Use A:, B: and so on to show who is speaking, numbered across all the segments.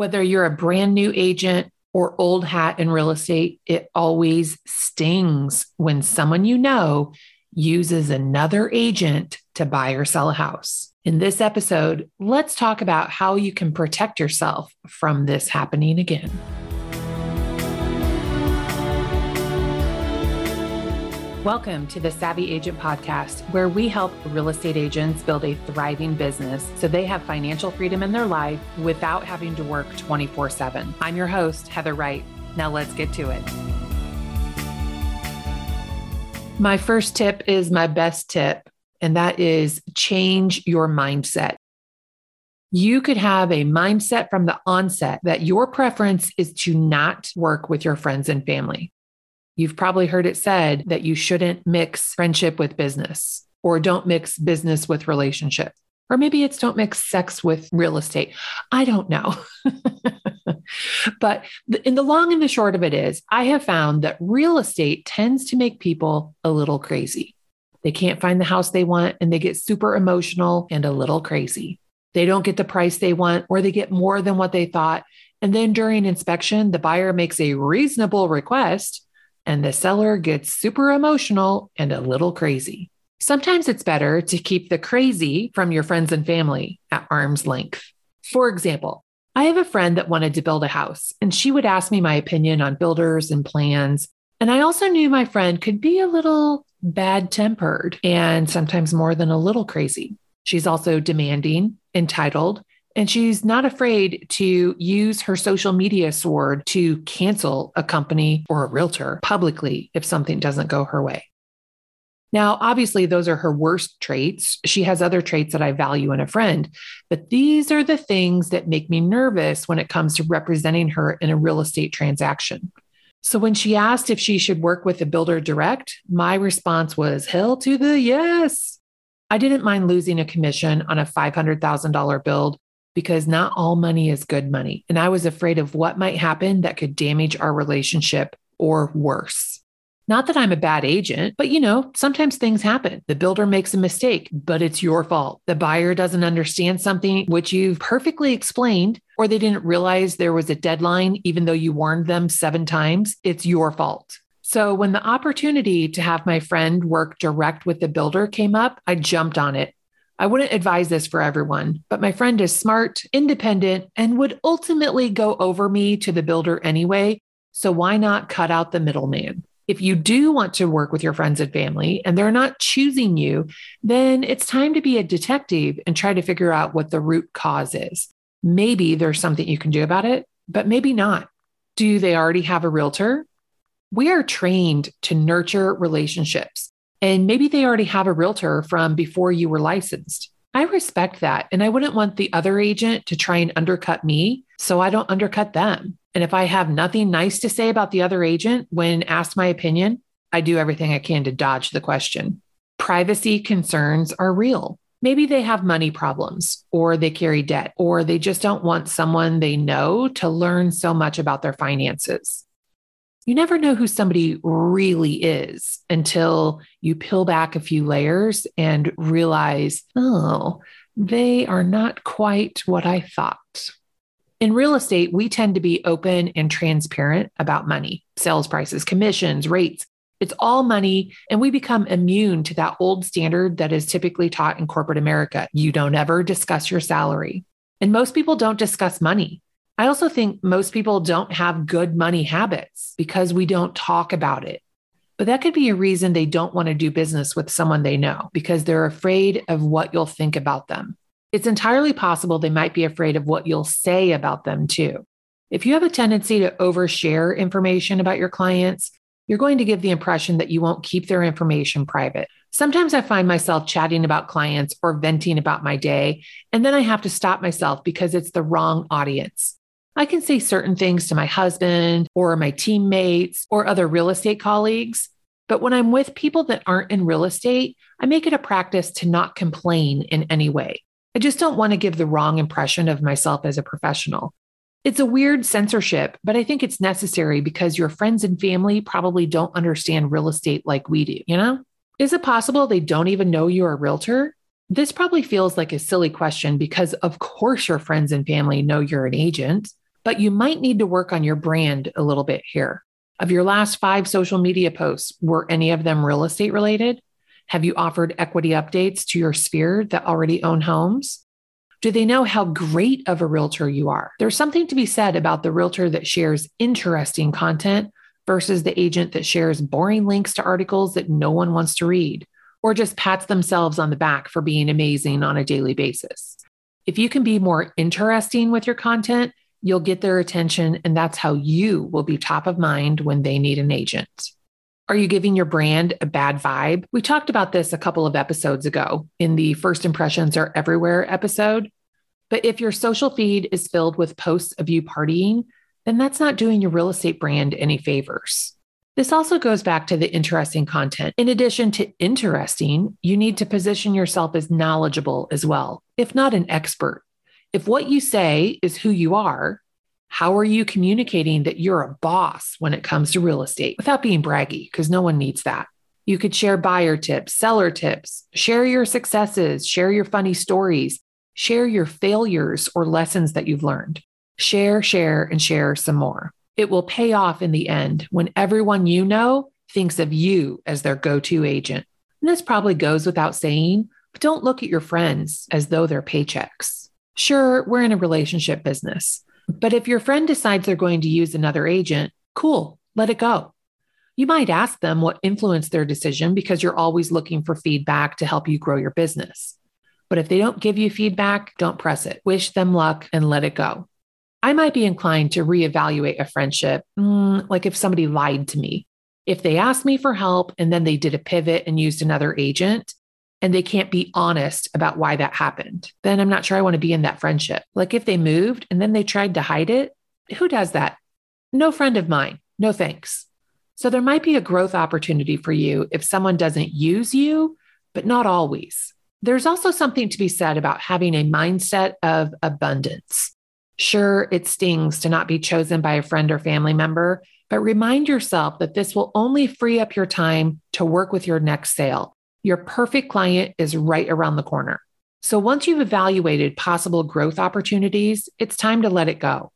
A: Whether you're a brand new agent or old hat in real estate, it always stings when someone you know uses another agent to buy or sell a house. In this episode, let's talk about how you can protect yourself from this happening again. Welcome to the Savvy Agent Podcast, where we help real estate agents build a thriving business so they have financial freedom in their life without having to work 24 7. I'm your host, Heather Wright. Now let's get to it. My first tip is my best tip, and that is change your mindset. You could have a mindset from the onset that your preference is to not work with your friends and family. You've probably heard it said that you shouldn't mix friendship with business or don't mix business with relationship. Or maybe it's don't mix sex with real estate. I don't know. but in the long and the short of it is, I have found that real estate tends to make people a little crazy. They can't find the house they want and they get super emotional and a little crazy. They don't get the price they want or they get more than what they thought. And then during inspection, the buyer makes a reasonable request and the seller gets super emotional and a little crazy. Sometimes it's better to keep the crazy from your friends and family at arm's length. For example, I have a friend that wanted to build a house, and she would ask me my opinion on builders and plans. And I also knew my friend could be a little bad tempered and sometimes more than a little crazy. She's also demanding, entitled, and she's not afraid to use her social media sword to cancel a company or a realtor publicly if something doesn't go her way. Now, obviously, those are her worst traits. She has other traits that I value in a friend, but these are the things that make me nervous when it comes to representing her in a real estate transaction. So, when she asked if she should work with a builder direct, my response was hell to the yes. I didn't mind losing a commission on a $500,000 build because not all money is good money. And I was afraid of what might happen that could damage our relationship or worse. Not that I'm a bad agent, but you know, sometimes things happen. The builder makes a mistake, but it's your fault. The buyer doesn't understand something which you've perfectly explained, or they didn't realize there was a deadline, even though you warned them seven times. It's your fault. So when the opportunity to have my friend work direct with the builder came up, I jumped on it I wouldn't advise this for everyone, but my friend is smart, independent, and would ultimately go over me to the builder anyway. So why not cut out the middleman? If you do want to work with your friends and family and they're not choosing you, then it's time to be a detective and try to figure out what the root cause is. Maybe there's something you can do about it, but maybe not. Do they already have a realtor? We are trained to nurture relationships. And maybe they already have a realtor from before you were licensed. I respect that. And I wouldn't want the other agent to try and undercut me. So I don't undercut them. And if I have nothing nice to say about the other agent when asked my opinion, I do everything I can to dodge the question. Privacy concerns are real. Maybe they have money problems, or they carry debt, or they just don't want someone they know to learn so much about their finances you never know who somebody really is until you peel back a few layers and realize, oh, they are not quite what I thought. In real estate, we tend to be open and transparent about money, sales prices, commissions, rates. It's all money, and we become immune to that old standard that is typically taught in corporate America. You don't ever discuss your salary. And most people don't discuss money. I also think most people don't have good money habits because we don't talk about it. But that could be a reason they don't want to do business with someone they know because they're afraid of what you'll think about them. It's entirely possible they might be afraid of what you'll say about them too. If you have a tendency to overshare information about your clients, you're going to give the impression that you won't keep their information private. Sometimes I find myself chatting about clients or venting about my day, and then I have to stop myself because it's the wrong audience. I can say certain things to my husband or my teammates or other real estate colleagues. But when I'm with people that aren't in real estate, I make it a practice to not complain in any way. I just don't want to give the wrong impression of myself as a professional. It's a weird censorship, but I think it's necessary because your friends and family probably don't understand real estate like we do, you know? Is it possible they don't even know you're a realtor? This probably feels like a silly question because, of course, your friends and family know you're an agent. But you might need to work on your brand a little bit here. Of your last five social media posts, were any of them real estate related? Have you offered equity updates to your sphere that already own homes? Do they know how great of a realtor you are? There's something to be said about the realtor that shares interesting content versus the agent that shares boring links to articles that no one wants to read or just pats themselves on the back for being amazing on a daily basis. If you can be more interesting with your content, you'll get their attention, and that's how you will be top of mind when they need an agent. Are you giving your brand a bad vibe? We talked about this a couple of episodes ago in the First Impressions Are Everywhere episode. But if your social feed is filled with posts of you partying, then that's not doing your real estate brand any favors. This also goes back to the interesting content. In addition to interesting, you need to position yourself as knowledgeable as well, if not an expert. If what you say is who you are, how are you communicating that you're a boss when it comes to real estate without being braggy? Because no one needs that. You could share buyer tips, seller tips, share your successes, share your funny stories, share your failures or lessons that you've learned. Share, share, and share some more. It will pay off in the end when everyone you know thinks of you as their go to agent. And this probably goes without saying, but don't look at your friends as though they're paychecks. Sure, we're in a relationship business. But if your friend decides they're going to use another agent, cool, let it go. You might ask them what influenced their decision because you're always looking for feedback to help you grow your business. But if they don't give you feedback, don't press it. Wish them luck and let it go. I might be inclined to reevaluate a friendship, mm, like if somebody lied to me. If they asked me for help and then they did a pivot and used another agent, and they can't be honest about why that happened, then I'm not sure I want to be in that friendship. Like if they moved and then they tried to hide it, who does that? No friend of mine. No thanks. So there might be a growth opportunity for you if someone doesn't use you, but not always. There's also something to be said about having a mindset of abundance. Sure, it stings to not be chosen by a friend or family member, but remind yourself that this will only free up your time to work with your next sale your perfect client is right around the corner. So once you've evaluated possible growth opportunities, it's time to let it go.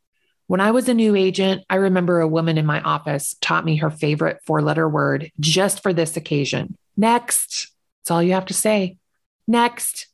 A: When I was a new agent, I remember a woman in my office taught me her favorite four letter word just for this occasion. Next. That's all you have to say. Next,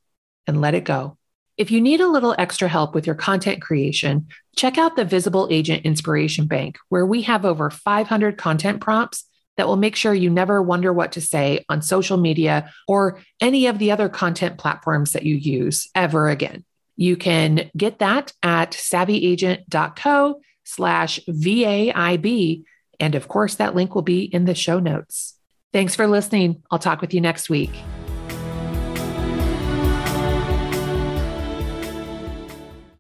A: and let it go. If you need a little extra help with your content creation, check out the Visible Agent Inspiration Bank, where we have over 500 content prompts that will make sure you never wonder what to say on social media or any of the other content platforms that you use ever again. You can get that at savvyagent.co slash VAIB. And of course, that link will be in the show notes. Thanks for listening. I'll talk with you next week.